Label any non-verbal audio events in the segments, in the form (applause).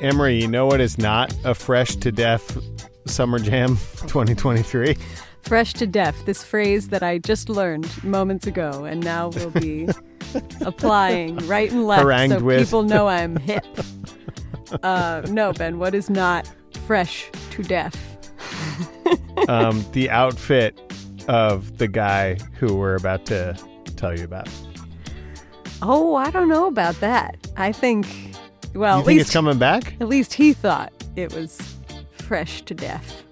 Amory, you know what is not a fresh to death Summer Jam (laughs) 2023? Fresh to death, this phrase that I just learned moments ago and now will be (laughs) applying right and left Harangued so with. people know I'm (laughs) hip. Uh, no, Ben, what is not fresh to death? Um, the outfit of the guy who we're about to tell you about. Oh, I don't know about that. I think, well, you at think least it's coming back? At least he thought it was fresh to death.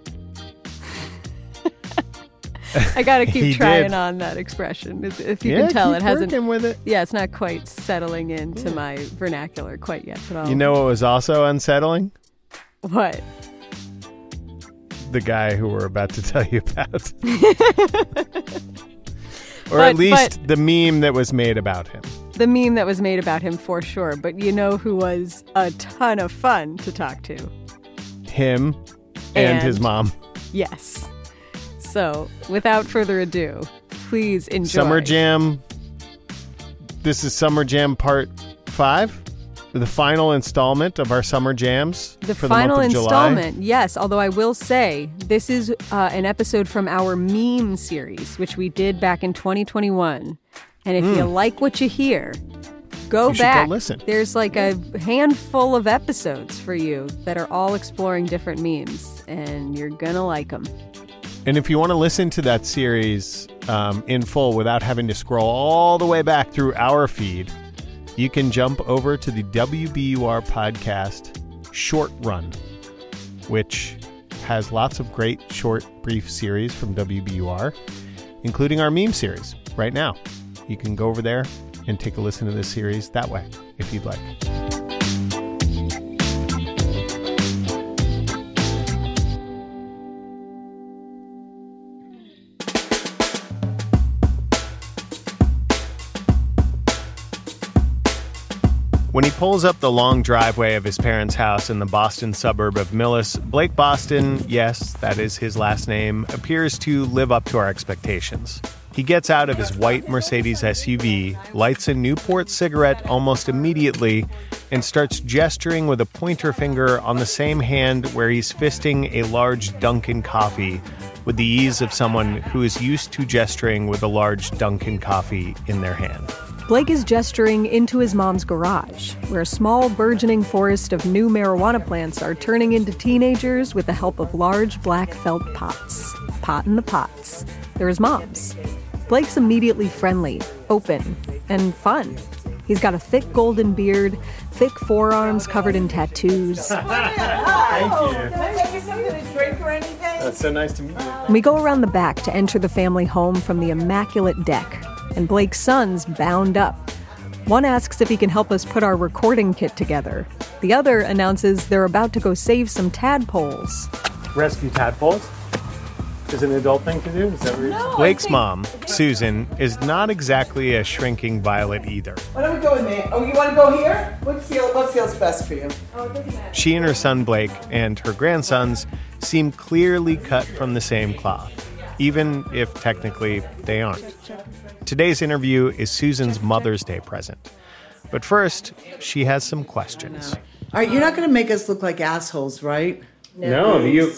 (laughs) I got to (laughs) keep trying did. on that expression. If- If you yeah, can tell, it hasn't. it. Yeah, it's not quite settling into my vernacular quite yet. But I'll, You know what was also unsettling? what? The guy who we're about to (laughs) tell you about. or But- at least the meme that was made about him. The meme that was made about him for sure. But you know who was a ton of fun to talk to? Him and, And- his mom. Yes. So, without further ado, please enjoy. Summer Jam. This is Summer Jam Part 5, the final installment of our Summer Jams. The for final the month of July. installment, yes. Although I will say, this is uh, an episode from our meme series, which we did back in 2021. And if you like what you hear, go Hmm. You should go back. listen. There's like a handful of episodes for you that are all exploring different memes, and you're gonna like them. And if you want to listen to that series um, in full without having to scroll all the way back through our feed, you can jump over to the WBUR podcast Short Run, which has lots of great short, brief series from WBUR, including our meme series right now. You can go over there and take a listen to this series that way if you'd like. When he pulls up the long driveway of his parents' house in the Boston suburb of Millis, Blake Boston, yes, that is his last name, appears to live up to our expectations. He gets out of his white Mercedes SUV, lights a Newport cigarette almost immediately, and starts gesturing with a pointer finger on the same hand where he's fisting a large Dunkin' coffee with the ease of someone who is used to gesturing with a large Dunkin' coffee in their hand. Blake is gesturing into his mom's garage, where a small burgeoning forest of new marijuana plants are turning into teenagers with the help of large black felt pots. Pot in the pots. They're mom's. Blake's immediately friendly, open, and fun. He's got a thick golden beard, thick forearms covered in tattoos. (laughs) Thank you. Can I make you something to drink or anything? That's so nice to meet you. We go around the back to enter the family home from the immaculate deck, and Blake's son's bound up. One asks if he can help us put our recording kit together. The other announces they're about to go save some tadpoles. Rescue tadpoles is an adult thing to do. Is that what you're No, Blake's think- mom, Susan, is not exactly a shrinking violet either. Why don't we go in there? Oh, you want to go here? What feel what feels best for you? She and her son Blake and her grandsons seem clearly cut from the same cloth, even if technically they aren't. Today's interview is Susan's Mother's Day present. But first, she has some questions. All right, you're not going to make us look like assholes, right? No, you,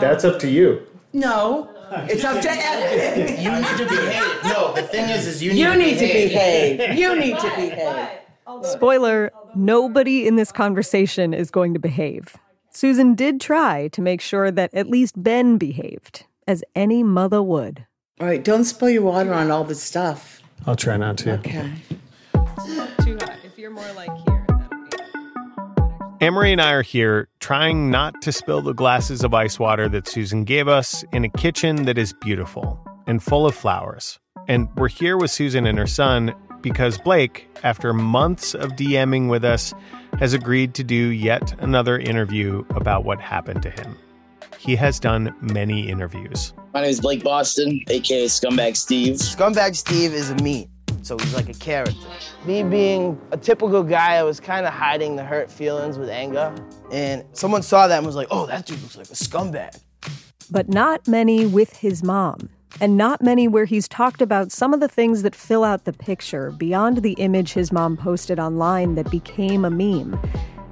that's up to you. No, it's up to (laughs) Ed. You need to behave. No, the thing is, is you need You to need to behave. behave. You need to behave. Spoiler nobody in this conversation is going to behave. Susan did try to make sure that at least Ben behaved, as any mother would. All right, don't spill your water on all this stuff. I'll try not to. Okay. Too hot. If you're more like here, Amory and I are here trying not to spill the glasses of ice water that Susan gave us in a kitchen that is beautiful and full of flowers. And we're here with Susan and her son because Blake, after months of DMing with us, has agreed to do yet another interview about what happened to him. He has done many interviews. My name is Blake Boston, aka Scumbag Steve. Scumbag Steve is a me, so he's like a character. Me being a typical guy, I was kind of hiding the hurt feelings with anger, and someone saw that and was like, "Oh, that dude looks like a scumbag." But not many with his mom, and not many where he's talked about some of the things that fill out the picture beyond the image his mom posted online that became a meme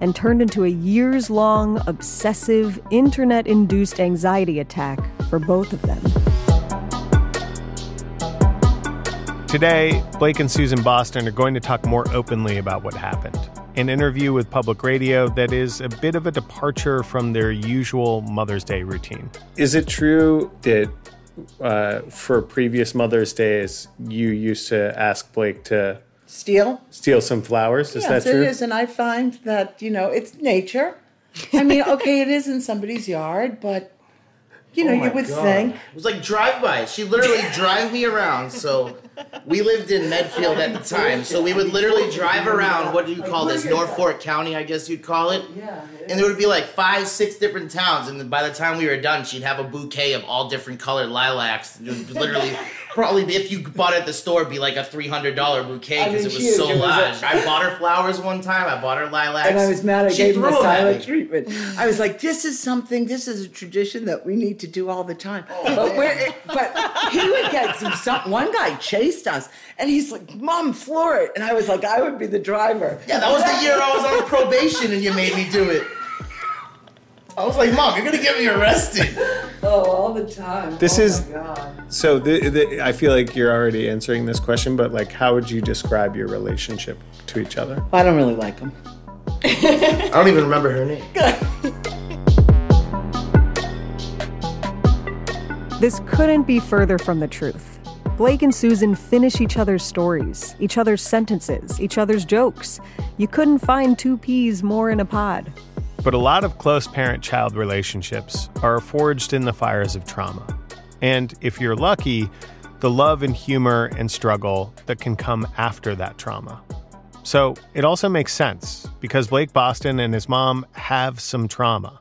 and turned into a years long, obsessive, internet induced anxiety attack for both of them. Today, Blake and Susan Boston are going to talk more openly about what happened. An interview with public radio that is a bit of a departure from their usual Mother's Day routine. Is it true that uh, for previous Mother's Days, you used to ask Blake to Steal? steal some flowers? Is yes, that true? it is, and I find that you know it's nature. I mean, okay, it is in somebody's yard, but you know, Oh you would God. think. It was like drive-by. She literally (laughs) drive me around. So we lived in Medfield at the time. So we would literally drive around. What do you call this? Norfolk County, I guess you'd call it. Yeah. And there would be like five, six different towns. And then by the time we were done, she'd have a bouquet of all different colored lilacs. Literally, probably if you bought it at the store, it'd be like a three hundred dollar bouquet I because mean, it was huge. so It was large. I bought her flowers one time. I bought her lilacs. And I was mad I She gave threw the silent treatment. I was like, "This is something. This is a tradition that we need to do all the time." Oh, but where, but he would get some, some. One guy chased us, and he's like, "Mom, floor it," and I was like, "I would be the driver." Yeah, that was the year I was on probation and you made me do it. I was like, Mom, you're gonna get me arrested. (laughs) Oh, all the time. This Oh, is- my God. So the, the, I feel like you're already answering this question, but like, how would you describe your relationship to each other? I don't really like him. (laughs) I don't even remember her name. (laughs) This couldn't be further from the truth. Blake and Susan finish each other's stories, each other's sentences, each other's jokes. You couldn't find two peas more in a pod. But a lot of close parent child relationships are forged in the fires of trauma. And if you're lucky, the love and humor and struggle that can come after that trauma. So it also makes sense because Blake Boston and his mom have some trauma.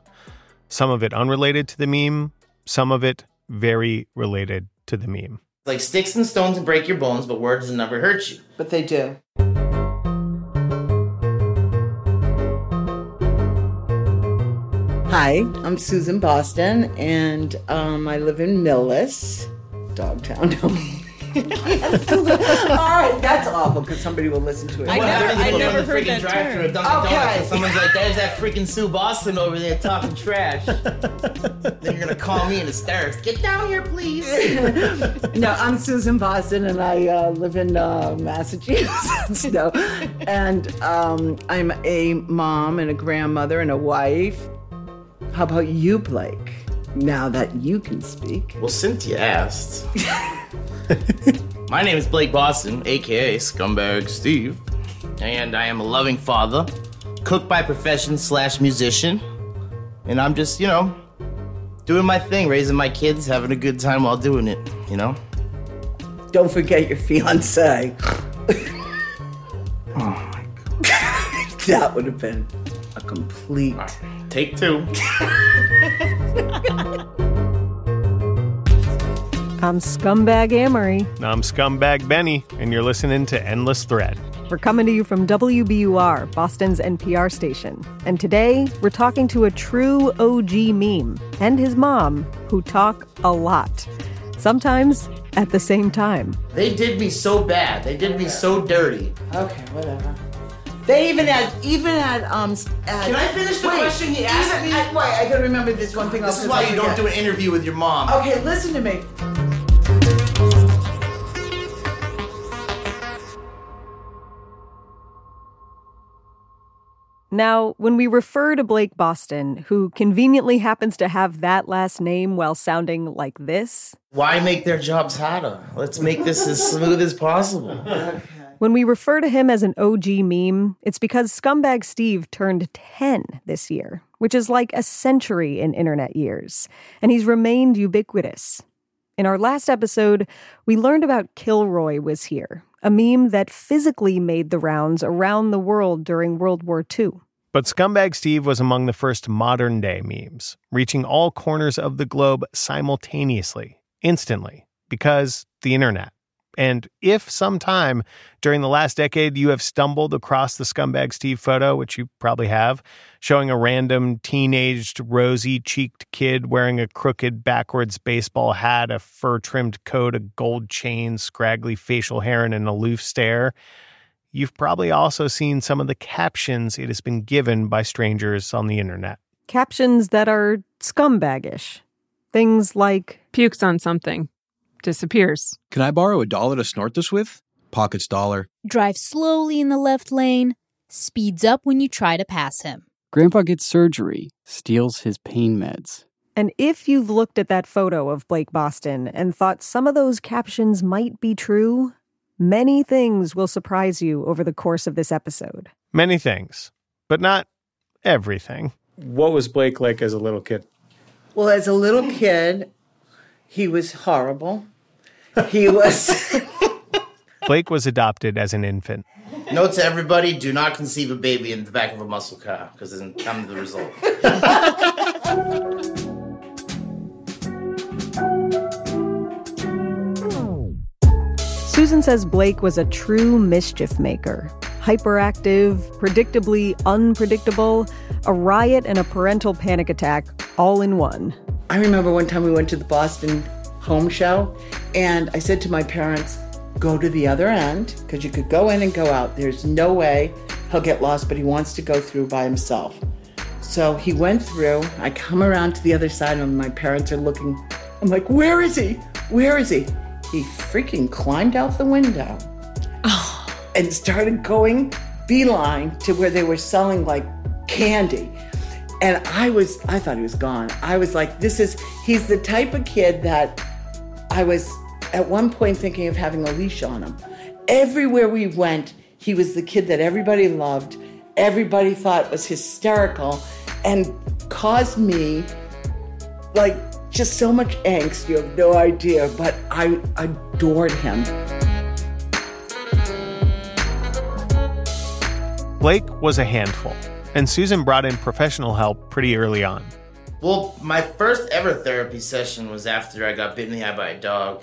Some of it unrelated to the meme, some of it very related to the meme. Like sticks and stones and break your bones, but words will never hurt you. But they do. Hi, I'm Susan Boston, and um, I live in Millis, Dogtown. (laughs) All right, that's awful because somebody will listen to it. I What, never- I go to never the heard freaking that drive-thru term. Dunkin' Okay. Donuts and someone's like, there's that freaking Sue Boston over there talking trash. (laughs) then you're gonna call me in hysterics. Get down here, please. (laughs) No, I'm Susan Boston, and I uh, live in uh, Massachusetts. no, and um, I'm a mom and a grandmother and a wife. How about you, Blake? Now that you can speak. Well, Cynthia asked. (laughs) My name is Blake Boston, aka Scumbag Steve, and I am a loving father, cook by profession slash musician, and I'm just, you know, doing my thing, raising my kids, having a good time while doing it, you know? Don't forget your fiance. (sighs) Oh my god. (laughs) that would have been a complete. Take two. (laughs) I'm Scumbag Amory. I'm Scumbag Benny, and you're listening to Endless Thread. We're coming to you from WBUR, Boston's NPR station. And today, we're talking to a true OG meme and his mom, who talk a lot. Sometimes at the same time. They did me so bad. They did me so dirty. Okay, whatever. They even had, even had, um. At, Can I finish the wait, question he asked even- me? I, wait, I gotta remember this one thing. This is why you don't do an interview with your mom. Okay, listen to me. Now, when we refer to Blake Boston, who conveniently happens to have that last name while sounding like this, Why make their jobs harder? Let's make this as smooth as possible. (laughs) when we refer to him as an OG meme, it's because Scumbag Steve turned 10 this year, which is like a century in internet years, and he's remained ubiquitous. In our last episode, we learned about Kilroy was here, a meme that physically made the rounds around the world during World War II. But Scumbag Steve was among the first modern day memes, reaching all corners of the globe simultaneously, instantly, because the internet. And if sometime during the last decade you have stumbled across the Scumbag Steve photo, which you probably have, showing a random teenaged, rosy cheeked kid wearing a crooked backwards baseball hat, a fur trimmed coat, a gold chain, scraggly facial hair, and an aloof stare, you've probably also seen some of the captions it has been given by strangers on the internet. Captions that are scumbagish. Things like Pukes on something. Disappears. Can I borrow a dollar to snort this with? Pockets dollar. Drive slowly in the left lane. Speeds up when you try to pass him. Grandpa gets surgery, steals his pain meds. And if you've looked at that photo of Blake Boston and thought some of those captions might be true, many things will surprise you over the course of this episode. Many things, but not everything. What was Blake like as a little kid? Well, as a little kid, he was horrible. He was. (laughs) Blake was adopted as an infant. Note to everybody: Do not conceive a baby in the back of a muscle car because then come to the result. Susan says Blake was a true mischief maker. Hyperactive, predictably unpredictable, a riot and a parental panic attack all in one. I remember one time we went to the Boston home show, and I said to my parents, go to the other end because you could go in and go out. There's no way he'll get lost, but he wants to go through by himself. So he went through. I come around to the other side, and my parents are looking. I'm like, where is he? Where is he? He freaking climbed out the window (sighs) and started going beeline to where they were selling like candy. And I was, I thought he was gone. I was like, this is, he's the type of kid that I was at one point thinking of having a leash on him. Everywhere we went, he was the kid that everybody loved, everybody thought was hysterical, and caused me like just so much angst. You have no idea, but I adored him. Blake was a handful, and Susan brought in professional help pretty early on. Well, my first ever therapy session was after I got bitten in the eye by a dog.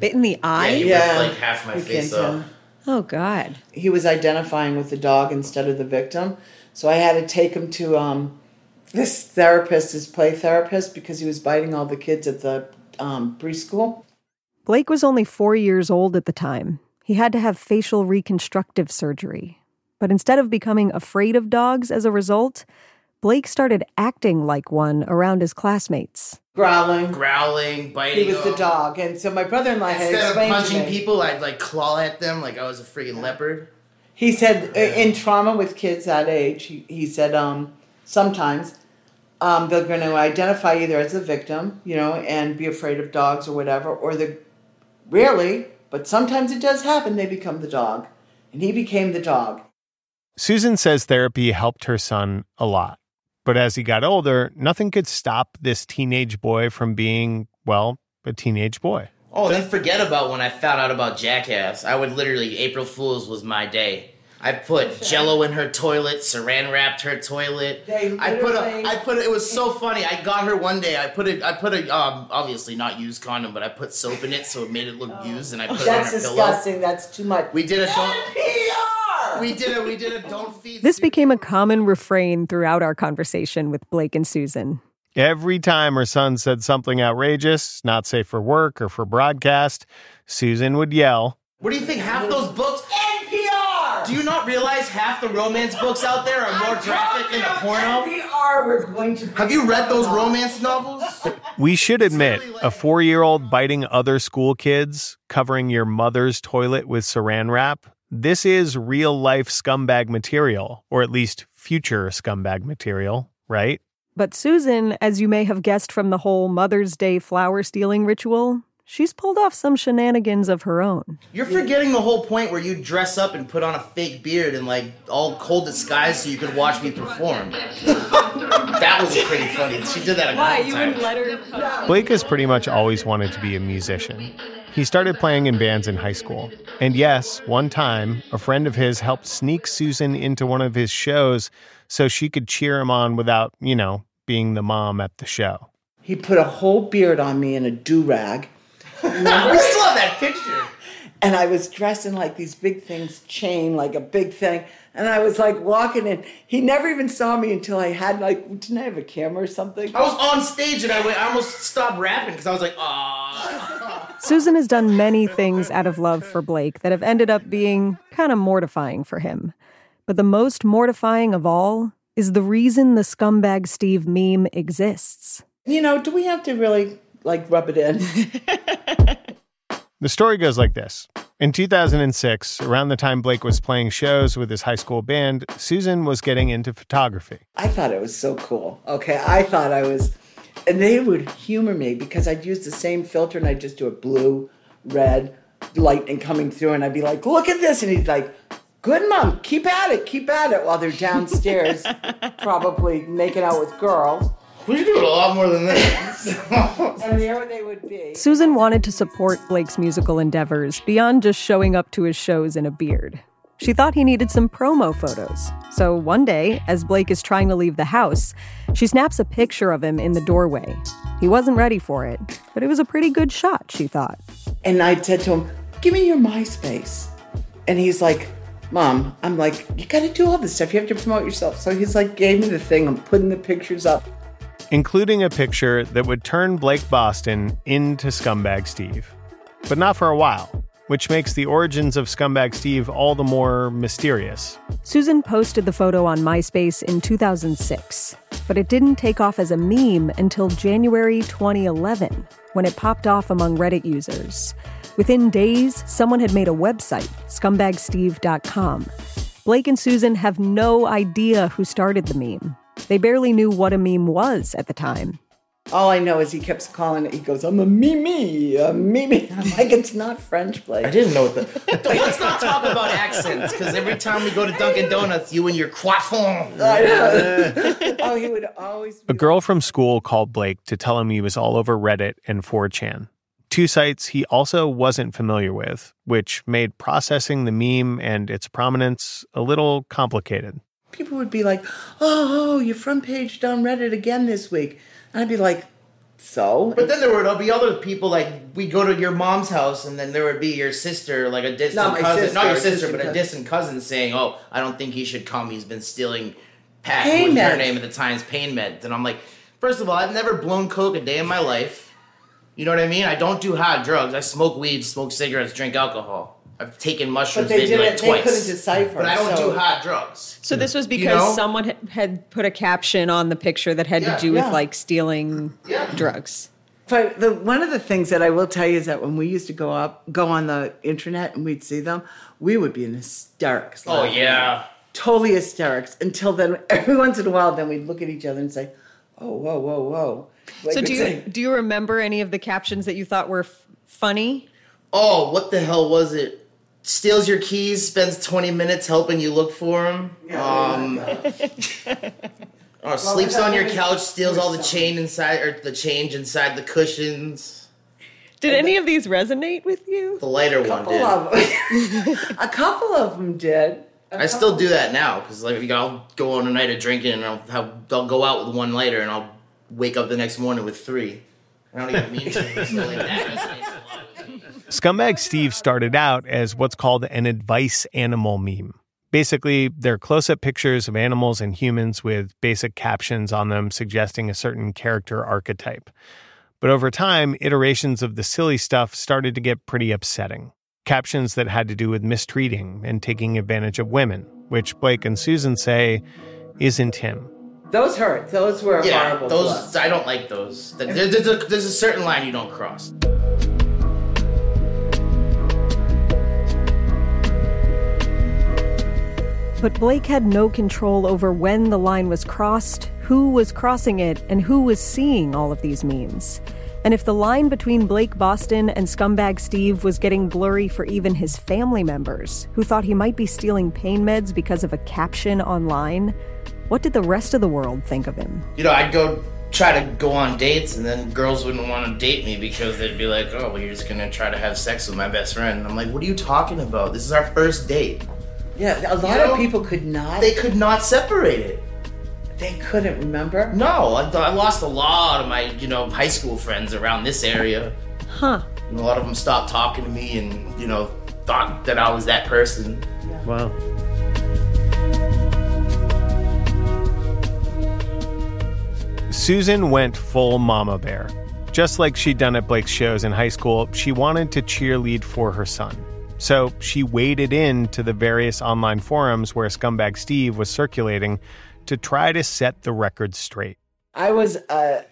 Bit in the eye? Yeah, he Yeah. ripped like half my You face off. Oh, God. He was identifying with the dog instead of the victim, so I had to take him to um, this therapist, his play therapist, because he was biting all the kids at the um, preschool. Blake was only four years old at the time. He had to have facial reconstructive surgery. But instead of becoming afraid of dogs as a result, Blake started acting like one around his classmates. Growling. Growling, biting. He was the dog, and so my brother-in-law had Instead of explained to punching me. people, I'd like claw at them like I was a freaking leopard. He said uh, in trauma with kids that age, he, he said um, sometimes um, they're going to identify either as the victim, you know, and be afraid of dogs or whatever, or the rarely, but sometimes it does happen, they become the dog, and he became the dog. Susan says therapy helped her son a lot. But as he got older, nothing could stop this teenage boy from being, well, a teenage boy. Oh, then forget about when I found out about Jackass. I would literally April Fools was my day. I put Jello in her toilet, Saran wrapped her toilet. They I put a, I literally- I put it was so funny. I got her one day. I put it, I put a, um, obviously not used condom, but I put soap in it so it made it look used, and I put That's it on her disgusting. That's too much. We did a don't. NPR! (laughs) We did a, we did a don't feed. This became a common refrain throughout our conversation with Blake and Susan. Every time her son said something outrageous, not safe for work or for broadcast, Susan would yell, What do you think? Half those books. NPR! Do you not realize half the romance books out there are more graphic than a porno? NPR, we're going to. Have you read those romance novels? We should admit, a four year old biting other school kids, covering your mother's toilet with saran wrap, this is real life scumbag material, or at least future scumbag material, right? But Susan, as you may have guessed from the whole Mother's Day flower stealing ritual, she's pulled off some shenanigans of her own. You're forgetting the whole point where you dress up and put on a fake beard and like all cold disguise so you could watch me perform. (laughs) that was pretty funny. She did that a couple times. You wouldn't let her Blake has pretty much always wanted to be a musician. He started playing in bands in high school. And yes, one time, a friend of his helped sneak Susan into one of his shows so she could cheer him on without, you know, being the mom at the show. He put a whole beard on me in a do rag. (laughs) we still have that picture. And I was dressed in like these big things, chain, like a big thing. And I was like walking in. He never even saw me until I had like, didn't I have a camera or something? I was on stage and I went. I almost stopped rapping because I was like, ah. Susan has done many things out of love for Blake that have ended up being kind of mortifying for him. But the most mortifying of all is the reason the scumbag Steve meme exists. You know, do we have to really like rub it in? (laughs) The story goes like this. In 2006, around the time Blake was playing shows with his high school band, Susan was getting into photography. I thought it was so cool. Okay, I thought I was, and they would humor me because I'd use the same filter and I'd just do it blue, red, lightning coming through, and I'd be like, "Look at this," and he'd like, "Good mom, keep at it, keep at it," while they're downstairs, (laughs) probably making out with girls. We do it a lot more than this. (laughs) and there they would be. Susan wanted to support Blake's musical endeavors beyond just showing up to his shows in a beard. She thought he needed some promo photos. So one day, as Blake is trying to leave the house, she snaps a picture of him in the doorway. He wasn't ready for it, but it was a pretty good shot, she thought. And I said to him, Give me your MySpace. And he's like, Mom, I'm like, you gotta do all this stuff. You have to promote yourself. So he's like, gave me the thing. I'm putting the pictures up including a picture that would turn Blake Boston into Scumbag Steve. But not for a while, which makes the origins of Scumbag Steve all the more mysterious. Susan posted the photo on MySpace in 2006, but it didn't take off as a meme until January 2011, when it popped off among Reddit users. Within days, someone had made a website, scumbagsteve.com. Blake and Susan have no idea who started the meme. They barely knew what a meme was at the time. All I know is he keeps calling it. He goes, "I'm a mimi, a mimi." (laughs) I'm like, it's not French, Blake. I didn't know what the. (laughs) Let's not talk about accents, because every time we go to Dunkin' Donuts, you and your croissant. oh, he would always. A girl from school called Blake to tell him he was all over Reddit and 4chan, two sites he also wasn't familiar with, which made processing the meme and its prominence a little complicated people would be like, "Oh, your front page on Reddit again this week," and I'd be like, "So?" But then there would be other people like we go to your mom's house, and then there would be your sister, like a distant not cousin, sister, not your sister, but a distant cousin, saying, "Oh, I don't think he should come. He's been stealing Pat, Pain was her name at the time's pain meds." And I'm like, first of all, I've never blown coke a day in my life. You know what I mean? I don't do hard drugs. I smoke weed, smoke cigarettes, drink alcohol. I've taken mushrooms But they maybe didn't. like they twice. couldn't decipher. but I don't so- do hard drugs. So this was You because know? someone had- had put a caption on the picture that had Yeah, to do with yeah. like stealing drugs. But the one of the things that I will tell you is that when we used to go up, go on the internet and we'd see them, we would be in hysterics. Oh laughing. yeah. totally hysterics. Until then, (laughs) every once in a while, then we'd look at each other and say, "Oh, whoa, whoa, whoa." Like so do you say, do you remember any of the captions that you thought were f- funny? Oh, what the hell was it? Steals your keys, spends 20 minutes helping you look for them. Um, (laughs) or sleeps on your couch, steals all the chain inside or the change inside the cushions. Did any of these resonate with you? The lighter one couple did. of (laughs) a couple of them did. A I still do that now because like I'll go on a night of drinking and I'll have I'll go out with one lighter and I'll wake up the next morning with three. I don't even mean to. (laughs) So like that resonates a lot with me. Scumbag Steve started out as what's called an advice animal meme. Basically, they're close up pictures of animals and humans with basic captions on them suggesting a certain character archetype. But over time, iterations of the silly stuff started to get pretty upsetting. Captions that had to do with mistreating and taking advantage of women, which Blake and Susan say isn't him. Those hurt. Those were Yeah, horrible. to us. those I don't like those. There- There's a, there's a certain line you don't cross. But Blake had no control over when the line was crossed, who was crossing it, and who was seeing all of these memes. And if the line between Blake Boston and Scumbag Steve was getting blurry for even his family members, who thought he might be stealing pain meds because of a caption online, what did the rest of the world think of him? You know, I'd go try to go on dates, and then girls wouldn't want to date me because they'd be like, "Oh, well, you're just gonna try to have sex with my best friend." And I'm like, "What are you talking about? This is our first date." Yeah, a lot You know, of people could not. They could not separate it. They couldn't remember. No, I, I lost a lot of my, you know, high school friends around this area. Huh. And a lot of them stopped talking to me, and you know, thought that I was that person. Wow. Susan went full mama bear. Just like she'd done at Blake's shows in high school, she wanted to cheerlead for her son. So she waded into the various online forums where Scumbag Steve was circulating to try to set the record straight. I was uh,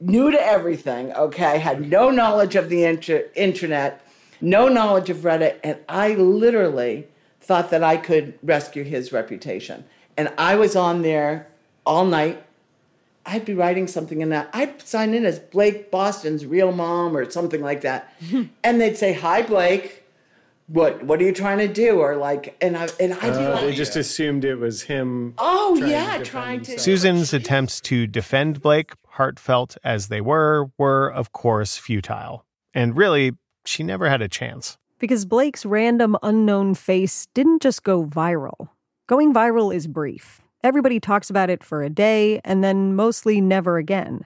new to everything, okay? I Had no knowledge of the inter- internet, no knowledge of Reddit, and I literally thought that I could rescue his reputation. And I was on there all night. I'd be writing something in that. I'd sign in as Blake Boston's real mom or something like that. (laughs) and they'd say, Hi, Blake. What what are you trying to do? Or like and I and I'd be Uh, like they just assumed it was him. Oh trying yeah, defend trying to Susan's attempts to defend Blake, heartfelt as they were, were of course futile. And really, she never had a chance. Because Blake's random unknown face didn't just go viral. Going viral is brief. Everybody talks about it for a day and then mostly never again.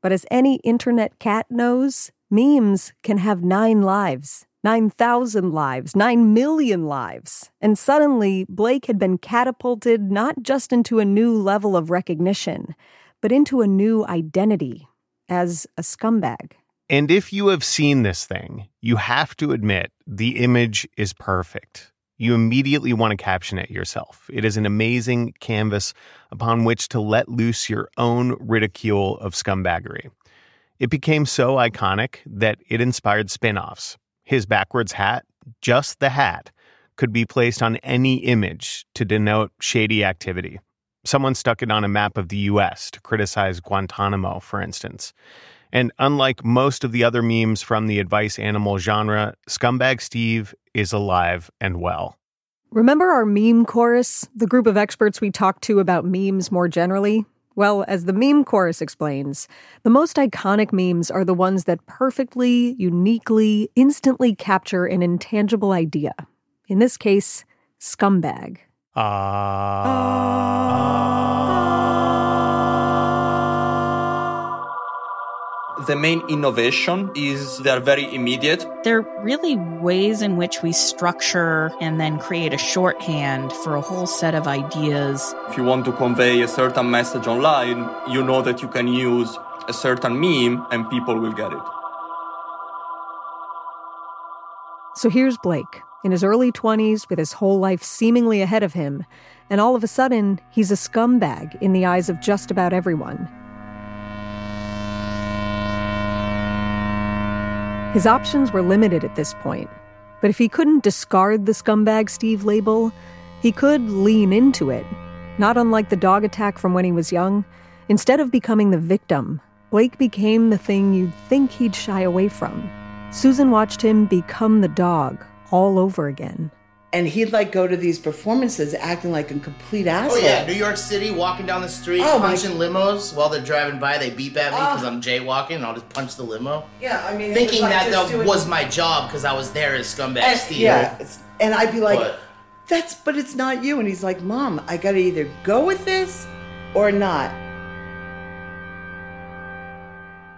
But as any internet cat knows, memes can have nine lives, 9,000 lives, 9 million lives. And suddenly, Blake had been catapulted not just into a new level of recognition, but into a new identity as a scumbag. And if you have seen this thing, you have to admit the image is perfect. You immediately want to caption it yourself. It is an amazing canvas upon which to let loose your own ridicule of scumbaggery. It became so iconic that it inspired spin offs. His backwards hat, just the hat, could be placed on any image to denote shady activity. Someone stuck it on a map of the US to criticize Guantanamo, for instance. And unlike most of the other memes from the advice animal genre, Scumbag Steve is alive and well. Remember our meme chorus, the group of experts we talked to about memes more generally? Well, as the meme chorus explains, the most iconic memes are the ones that perfectly, uniquely, instantly capture an intangible idea. In this case, scumbag. Ah. Ah. The main innovation is they're very immediate. They're really ways in which we structure and then create a shorthand for a whole set of ideas. If you want to convey a certain message online, you know that you can use a certain meme and people will get it. So here's Blake, in his early 20s, with his whole life seemingly ahead of him, and all of a sudden, he's a scumbag in the eyes of just about everyone. His options were limited at this point, but if he couldn't discard the scumbag Steve label, he could lean into it. Not unlike the dog attack from when he was young, instead of becoming the victim, Blake became the thing you'd think he'd shy away from. Susan watched him become the dog all over again. And he'd like go to these performances acting like a complete oh, asshole. Oh yeah, New York City, walking down the street, Oh, my- punching limos while they're driving by. They beep at me ah. because I'm jaywalking, and I'll just punch the limo. Yeah, I mean, thinking like that that doing- was my job because I was there as scumbag And- Steve. yeah, it's- and I'd be like, But- "That's, but it's not you." And he's like, "Mom, I got to either go with this or not."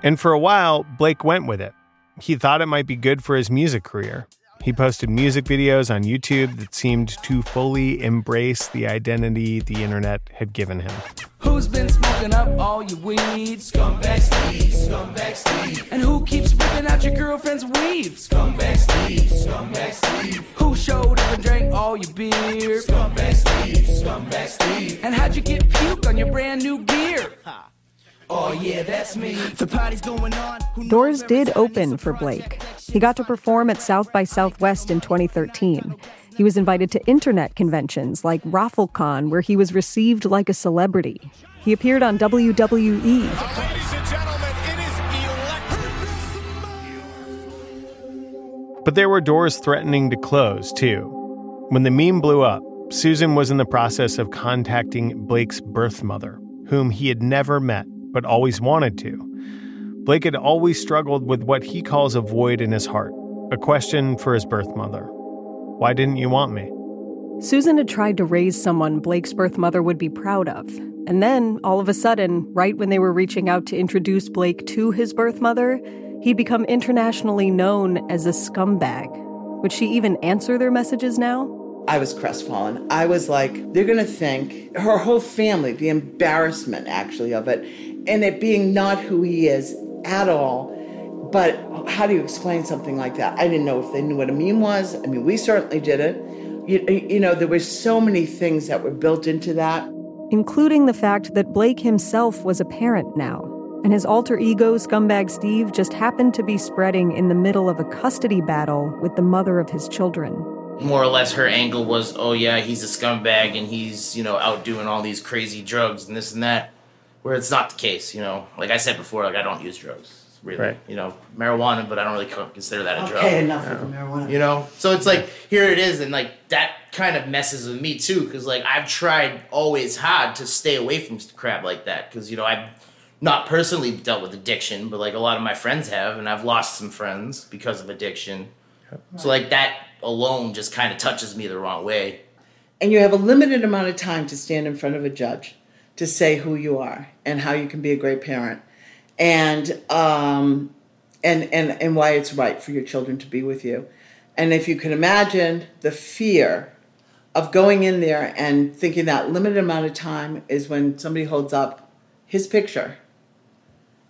And for a while, Blake went with it. He thought it might be good for his music career. He posted music videos on YouTube that seemed to fully embrace the identity the internet had given him. Who's been smoking up all your weed? Scumbag Steve, Scumbag Steve. And who keeps ripping out your girlfriend's weave? Scumbag Steve, Scumbag Steve. Who showed up and drank all your beer? Scumbag Steve, Scumbag Steve. And how'd you get puke on your brand new gear? Oh yeah, that's me. The party's going on. Doors did open for Blake. He got to perform at South by Southwest in 2013. He was invited to internet conventions like ROFLCon, where he was received like a celebrity. He appeared on. WWE. But there were doors threatening to close, too. When the meme blew up, Susan was in the process of contacting Blake's birth mother, whom he had never met, but always wanted to. Blake had always struggled with what he calls a void in his heart, a question for his birth mother Why didn't you want me? Susan had tried to raise someone Blake's birth mother would be proud of. And then, all of a sudden, right when they were reaching out to introduce Blake to his birth mother, he'd become internationally known as a scumbag. Would she even answer their messages now? I was crestfallen. I was like, they're going to think her whole family, the embarrassment actually of it, and it being not who he is at all. But how do you explain something like that? I didn't know if they knew what a meme was. I mean, we certainly did it. You, you know, there were so many things that were built into that. Including the fact that Blake himself was a parent now, and his alter ego, Scumbag Steve, just happened to be spreading in the middle of a custody battle with the mother of his children. More or less, her angle was, oh yeah, he's a scumbag and he's, you know, out doing all these crazy drugs and this and that. Where it's not the case, you know. Like I said before, like I don't use drugs really. Right. You know, marijuana, but I don't really consider that a Okay, drug. enough with the marijuana. You know, so it's like here it is, and like that kind of messes with me too, because like I've tried always hard to stay away from crap like that, because you know I've not personally dealt with addiction, but like a lot of my friends have, and I've lost some friends because of addiction. So like that alone just kind of touches me the wrong way. And you have a limited amount of time to stand in front of a judge to say who you are and how you can be a great parent and um, and and and why it's right for your children to be with you. And if you can imagine the fear of going in there and thinking that limited amount of time is when somebody holds up his picture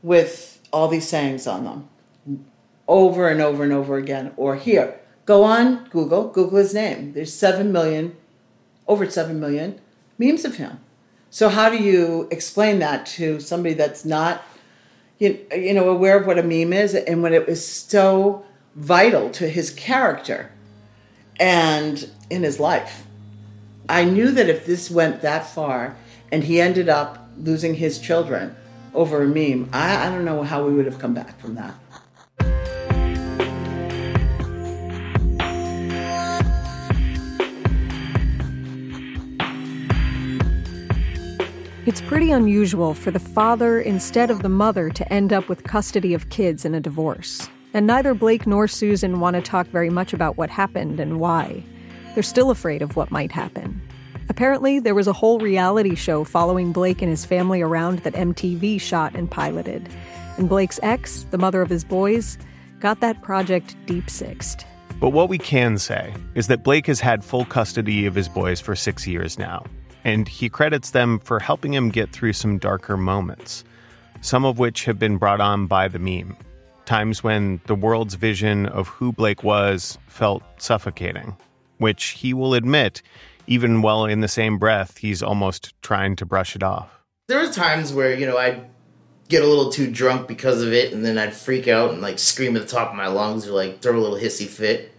with all these sayings on them over and over and over again. Or here, go on Google, Google his name. There's 7 million, over 7 million memes of him. So, how do you explain that to somebody that's not, you, you know, aware of what a meme is and when it was so vital to his character and in his life? I knew that if this went that far and he ended up losing his children over a meme, I, I don't know how we would have come back from that. It's pretty unusual for the father instead of the mother to end up with custody of kids in a divorce. And neither Blake nor Susan want to talk very much about what happened and why. They're still afraid of what might happen. Apparently, there was a whole reality show following Blake and his family around that MTV shot and piloted. And Blake's ex, the mother of his boys, got that project deep sixed. But what we can say is that Blake has had full custody of his boys for six years now, and he credits them for helping him get through some darker moments, some of which have been brought on by the meme. Times when the world's vision of who Blake was felt suffocating, which he will admit, even while in the same breath, he's almost trying to brush it off. There were times where, you know, I'd get a little too drunk because of it, and then I'd freak out and like scream at the top of my lungs or like throw a little hissy fit.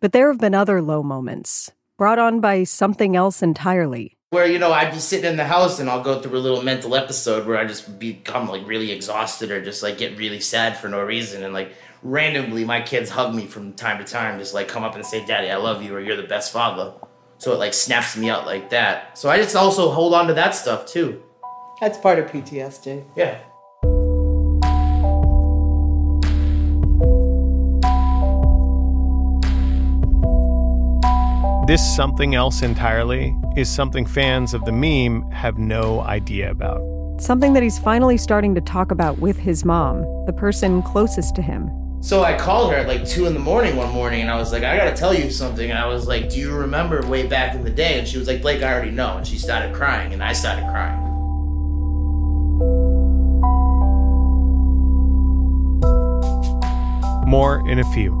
But there have been other low moments, brought on by something else entirely. Where, you know, I'd be sitting in the house and I'll go through a little mental episode where I just become like really exhausted or just like get really sad for no reason. And like randomly, my kids hug me from time to time, just like come up and say, Daddy, I love you, or you're the best father. So it like snaps me out like that. So I just also hold on to that stuff too. That's part of PTSD. Yeah. This something else entirely is something fans of the meme have no idea about. Something that he's finally starting to talk about with his mom, the person closest to him. So I called her at like two in the morning one morning and I was like, I gotta tell you something. And I was like, Do you remember way back in the day? And she was like, Blake, I already know. And she started crying and I started crying. More in a few.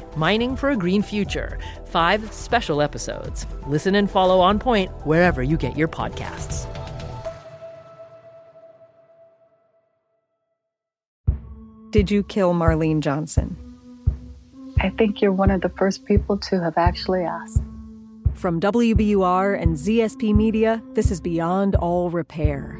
Mining for a Green Future. Five special episodes. Listen and follow On Point wherever you get your podcasts. Did you kill Marlene Johnson? I think you're one of the first people to have actually asked. From WBUR and ZSP Media, this is Beyond All Repair,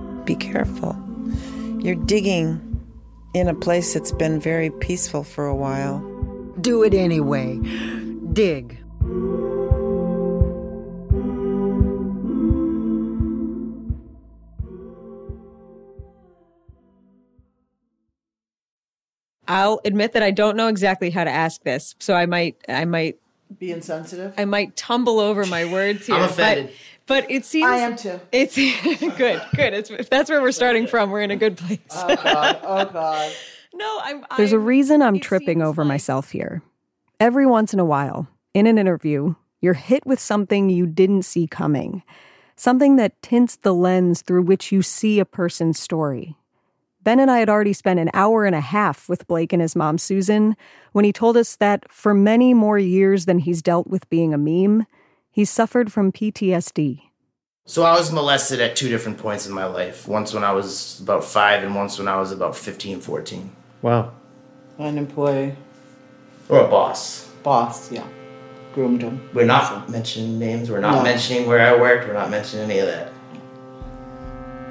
Be careful. You're digging in a place that's been very peaceful for a while. Do it anyway. Dig. I'll admit that I don't know exactly how to ask this, so I might, I might be insensitive. I might tumble over my words (laughs) here. I'm offended. But, but it seems I am too. It's (laughs) good, good. It's, if that's where we're starting from, we're in a good place. Oh God! Oh God! (laughs) no, I'm. There's I'm, a reason I'm tripping over myself here. Every once in a while, in an interview, you're hit with something you didn't see coming, something that tints the lens through which you see a person's story. Ben and I had already spent an hour and a half with Blake and his mom, Susan, when he told us that for many more years than he's dealt with being a meme, he's suffered from PTSD. So I was molested at two different points in my life. Once when I was about five, and once when I was about 15, 14. Wow. An employee. Or a boss. Boss, yeah. Groomed him. We're not mentioning names. We're not No. mentioning where I worked. We're not mentioning any of that.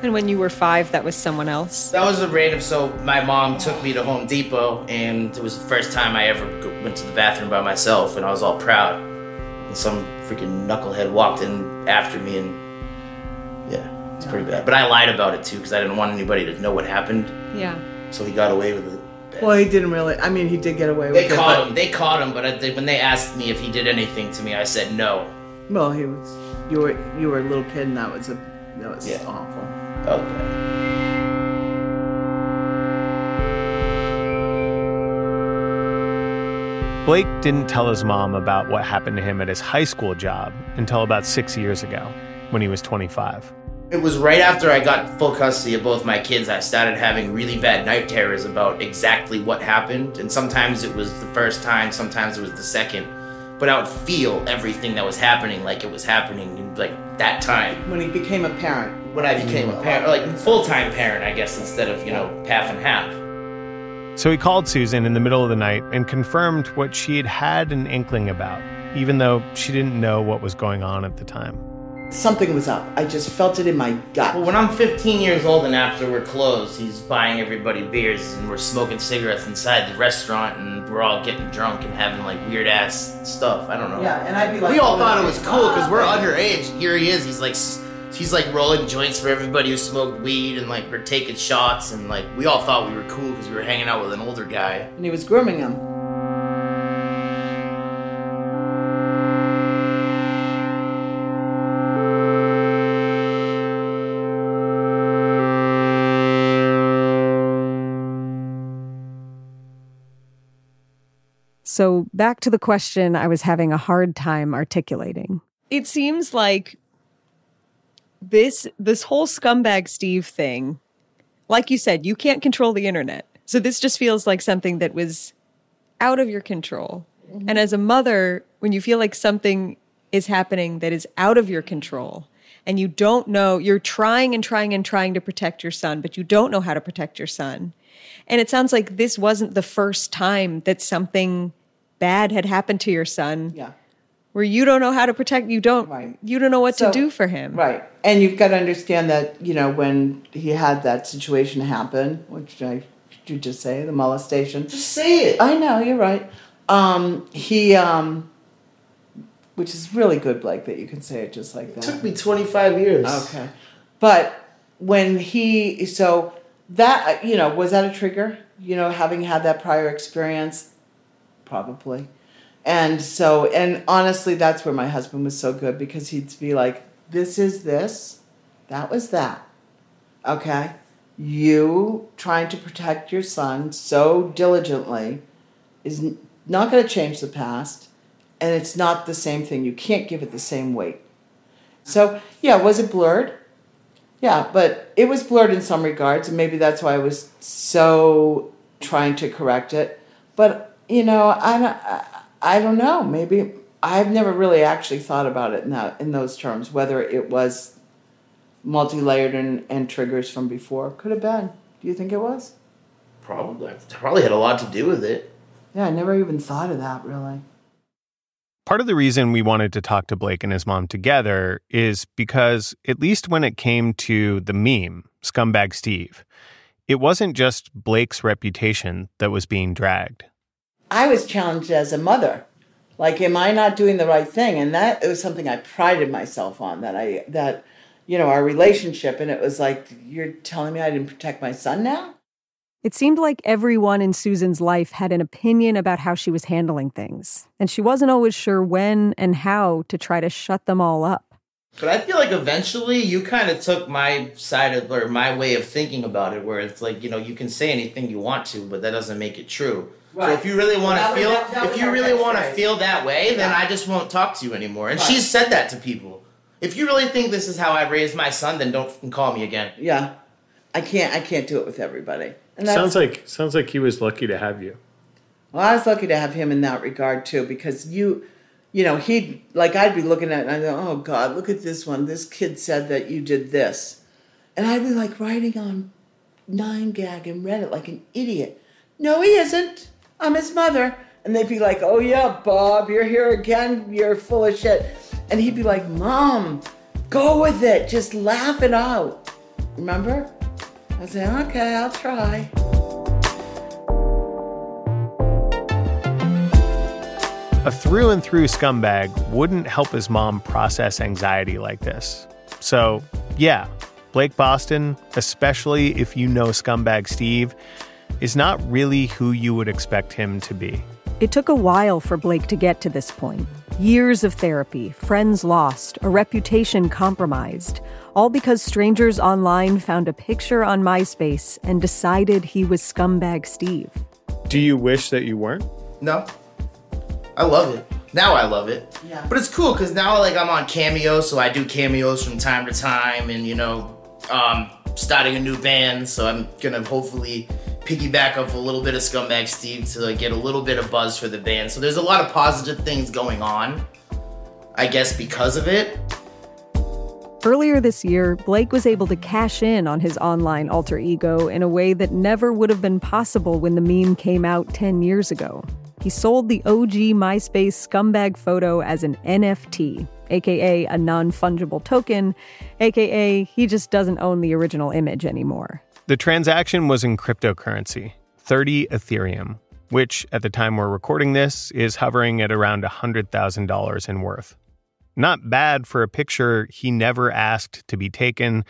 And when you were five, that was someone else. That was a random. So my mom took me to Home Depot, and it was the first time I ever went to the bathroom by myself, and I was all proud. And some freaking knucklehead walked in after me, and yeah, it's pretty bad. But I lied about it too because I didn't want anybody to know what happened. Yeah. So he got away with it. Well, he didn't really. I mean, he did get away They with it. They caught but- him. They caught him, but I, they, when they asked me if he did anything to me, I said no. Well, he was. You were. You were a little kid, and that was a. That was Yeah. awful. That was bad. Blake didn't tell his mom about what happened to him at his high school job until about six years ago, when he was 25. It was right after I got full custody of both my kids, I started having really bad night terrors about exactly what happened. And sometimes it was the first time, sometimes it was the second. But I would feel everything that was happening like it was happening in like that time. When he became a parent. When I became mm-hmm. a parent, like full time parent, I guess, instead of, you know, half and half. So he called Susan in the middle of the night and confirmed what she had had an inkling about, even though she didn't know what was going on at the time. Something was up. I just felt it in my gut. Well, when I'm 15 years old and after we're closed, he's buying everybody beers and we're smoking cigarettes inside the restaurant and we're all getting drunk and having like weird ass stuff. I don't know. Yeah, and I'd be like, we all thought it was cool because we're underage. Here he is. He's like, s- he's like rolling joints for everybody who smoked weed and like we're taking shots and like we all thought we were cool because we were hanging out with an older guy. And he was grooming him. So, back to the question I was having a hard time articulating. It seems like this this whole scumbag Steve thing, like you said, you can't control the internet. So this just feels like something that was out of your control. Mm-hmm. And as a mother, when you feel like something is happening that is out of your control and you don't know, you're trying and trying and trying to protect your son, but you don't know how to protect your son. And it sounds like this wasn't the first time that something bad had happened to your son. Yeah. Where you don't know how to protect you don't you don't know what So- to do for him. Right. And you've got to understand that, you know, when he had that situation happen, which I did you just say, the molestation. Just say it. I know, you're right. Um, he um which is really good, Blake, that you can say it just like that. It took me 25 years. Okay. But when he, so that you know was that a trigger? You know, having had that prior experience, probably. And so, and honestly, that's where my husband was so good because he'd be like, "This is this, that was that." Okay, you trying to protect your son so diligently is not going to change the past, and it's not the same thing. You can't give it the same weight. So, yeah, was it blurred? Yeah, but it was blurred in some regards, and maybe that's why I was so trying to correct it. But you know, I don't, I, I don't know. Maybe I've never really actually thought about it in that in those terms. Whether it was multi-layered and, and triggers from before, could have been. Do you think it was? Probably. Probably had a lot to do with it. Yeah, I never even thought of that really. Part of the reason we wanted to talk to Blake and his mom together is because, at least when it came to the meme, Scumbag Steve, it wasn't just Blake's reputation that was being dragged. I was challenged as a mother. Like, am I not doing the right thing? And that it was something I prided myself on. That I that you know our relationship, and it was like you're telling me I didn't protect my son now. It seemed like everyone in Susan's life had an opinion about how she was handling things, and she wasn't always sure when and how to try to shut them all up. But I feel like eventually you kind of took my side of or my way of thinking about it, where it's like you know you can say anything you want to, but that doesn't make it true. So if you really want That to was- feel, that- that if you really want to feel that way, then I just won't talk to you anymore. And she's said that to people. If you really think this is how I raised my son, then don't call me again. Yeah, I can't. I can't do it with everybody. And that's, Sounds like sounds like he was lucky to have you. Well, I was lucky to have him in that regard too, because you, you know, he'd like I'd be looking at it and I go, oh God, look at this one. This kid said that you did this, and I'd be like writing on nine gag and Reddit like an idiot. No, he isn't. I'm his mother, and they'd be like, oh yeah, Bob, you're here again. You're full of shit, and he'd be like, Mom, go with it. Just laugh it out. Remember? I say, okay, I'll try. A through and through scumbag wouldn't help his mom process anxiety like this. So, yeah, Blake Boston, especially if you know scumbag Steve, is not really who you would expect him to be. It took a while for Blake to get to this point. Years of therapy, friends lost, a reputation compromised, all because strangers online found a picture on MySpace and decided he was scumbag Steve. Do you wish that you weren't? No. I love it. Now I love it. Yeah. But it's cool because now like I'm on Cameo, so I do cameos from time to time, and you know, um, starting a new band, so I'm gonna hopefully piggyback off a little bit of Scumbag Steve to like, get a little bit of buzz for the band. So there's a lot of positive things going on, I guess, because of it. Earlier this year, Blake was able to cash in on his online alter ego in a way that never would have been possible when the meme came out 10 years ago. He sold the OG MySpace scumbag photo as an NFT, aka a non fungible token, aka he just doesn't own the original image anymore. The transaction was in cryptocurrency, 30 Ethereum, which at the time we're recording this is hovering at around $100,000 in worth. Not bad for a picture he never asked to be taken,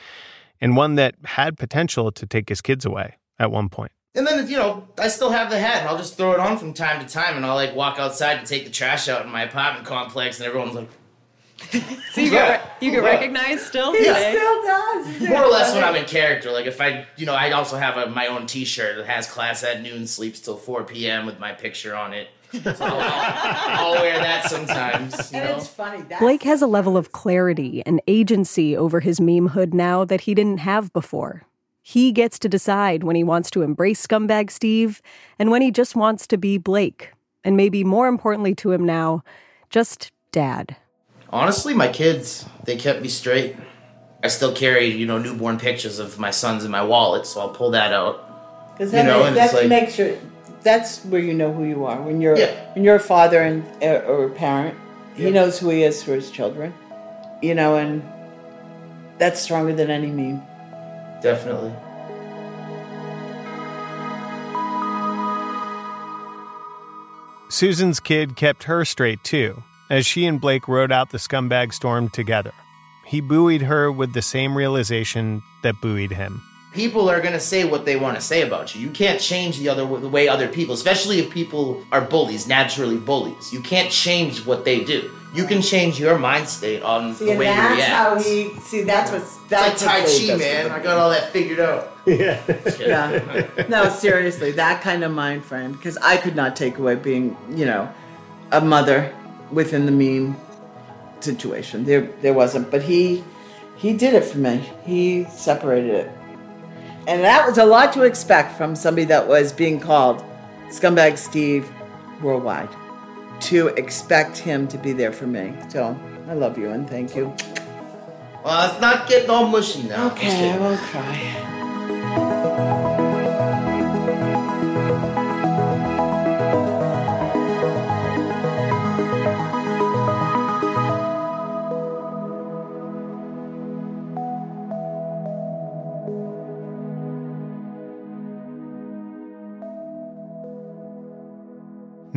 and one that had potential to take his kids away at one point. And then, you know, I still have the hat, and I'll just throw it on from time to time, and I'll like walk outside to take the trash out in my apartment complex, and everyone's like, (laughs) So you get, re- you get recognized still Yeah. today? Still does. more or less when I'm in character. Like if I, you know, I also have a, my own T-shirt that has class at noon, sleeps till 4 p.m. with my picture on it. So I'll, I'll, (laughs) I'll wear that sometimes. You And know? it's funny. That's Blake has a level of clarity and agency over his meme hood now that he didn't have before. He gets to decide when he wants to embrace Scumbag Steve and when he just wants to be Blake. And maybe more importantly to him now, just dad. Honestly, my kids, they kept me straight. I still carry, you know, newborn pictures of my sons in my wallet, so I'll pull that out. Because You that, know, and that like- makes sure that's where you know who you are when you're Yeah. when you're a father and uh, or a parent. He knows who he is for his children, you know, and that's stronger than any meme. Definitely. Susan's kid kept her straight too, as she and Blake rode out the scumbag storm together. He buoyed her with the same realization that buoyed him. People are gonna say what they want to say about you. You can't change the other the way other people, especially if people are bullies, naturally bullies. You can't change what they do. You can change your mind state on See, the way you react. that's how he. See, that's what's that's it's like Tai Chi, does man. I got all that figured out. (laughs) Yeah. yeah. No, seriously, that kind of mind frame. Because I could not take away being, you know, a mother within the meme situation. There, there wasn't. But he, he did it for me. He separated it, and that was a lot to expect from somebody that was being called scumbag Steve worldwide. To expect him to be there for me. So I love you and thank you. Well, let's not get all mushy now. Okay. I won't cry.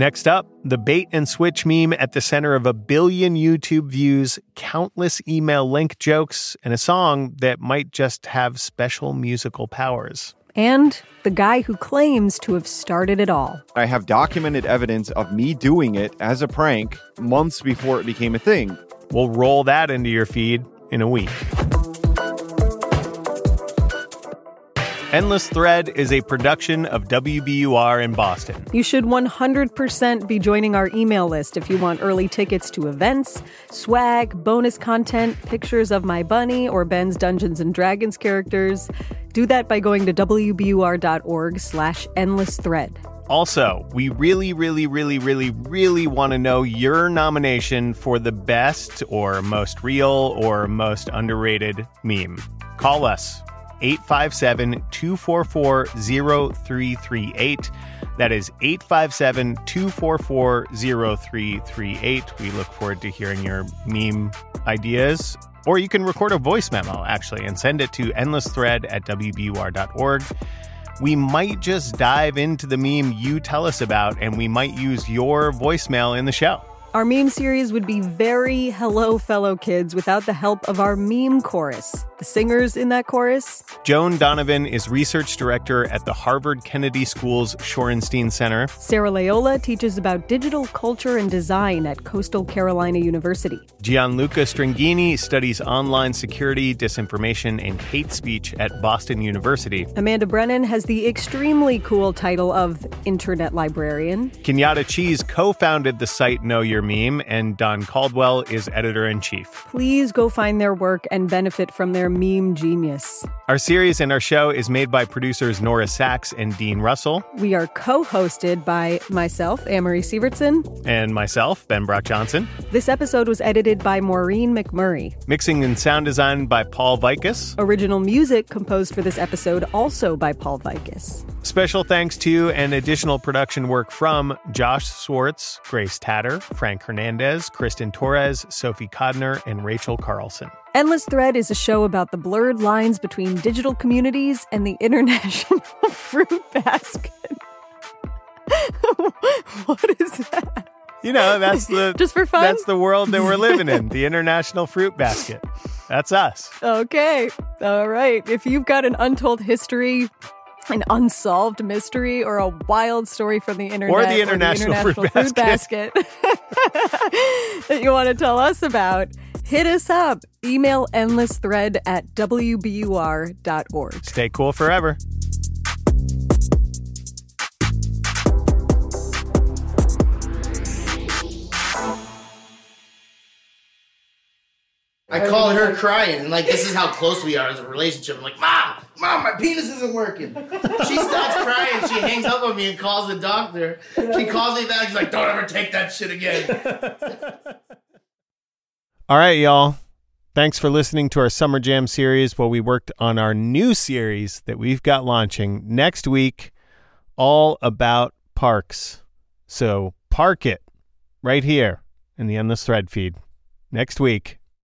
Next up, the bait and switch meme at the center of a billion YouTube views, countless email link jokes, and a song that might just have special musical powers. And the guy who claims to have started it all. I have documented evidence of me doing it as a prank months before it became a thing. We'll roll that into your feed in a week. Endless Thread is a production of WBUR in Boston. You should 100% be joining our email list if you want early tickets to events, swag, bonus content, pictures of my bunny or Ben's Dungeons and Dragons characters. Do that by going to wbur.org slash endless thread. Also, we really, really, really, really, really want to know your nomination for the best or most real or most underrated meme. Call us 857 244 0338. That is 857 244 0338. We look forward to hearing your meme ideas. Or you can record a voice memo, actually, and send it to endlessthread at wbur.org. We might just dive into the meme you tell us about, and we might use your voicemail in the show. Our meme series would be very hello, fellow kids, without the help of our meme chorus. The singers in that chorus Joan Donovan is research director at the Harvard Kennedy School's Shorenstein Center. Sarah Leola teaches about digital culture and design at Coastal Carolina University. Gianluca Stringhini studies online security, disinformation, and hate speech at Boston University. Amanda Brennan has the extremely cool title of Internet Librarian. Kenyatta Cheese co founded the site Know Your Meme, and Don Caldwell is editor in chief. Please go find their work and benefit from their meme genius. Our series and our show is made by producers Nora Saks and Dean Russell, We are co hosted by myself, Amory Sievertson. and myself, Ben Brock Johnson. This episode was edited by Maureen McMurray. Mixing and sound design by Paul Vaitkus. Original music composed for this episode also by Paul Vaitkus. Special thanks to and additional production work from Josh Swartz, Grace Tatter, Frank Hernandez, Kristen Torres, Sophie Kodner, and Rachel Carlson. Endless Thread is a show about the blurred lines between digital communities and the international (laughs) fruit basket. (laughs) what is that? You know, that's the (laughs) Just for fun? That's the world that we're living in, the international fruit basket. That's us. Okay. All right. If you've got an untold history, an unsolved mystery, or a wild story from the internet Or the International Fruit basket (laughs) that you want to tell us about, hit us up. Email endlessthread at wbur.org. Stay cool forever. I call her crying, and like this is how close we are as a relationship. I'm like, Mom, Mom, my penis isn't working. She stops crying. She hangs up on me and calls the doctor. She calls me back. She's like, Don't ever take that shit again. (laughs) All right, y'all. Thanks for listening to our Summer Jam series where we worked on our new series that we've got launching next week, all about parks. So park it right here in the Endless Thread feed next week.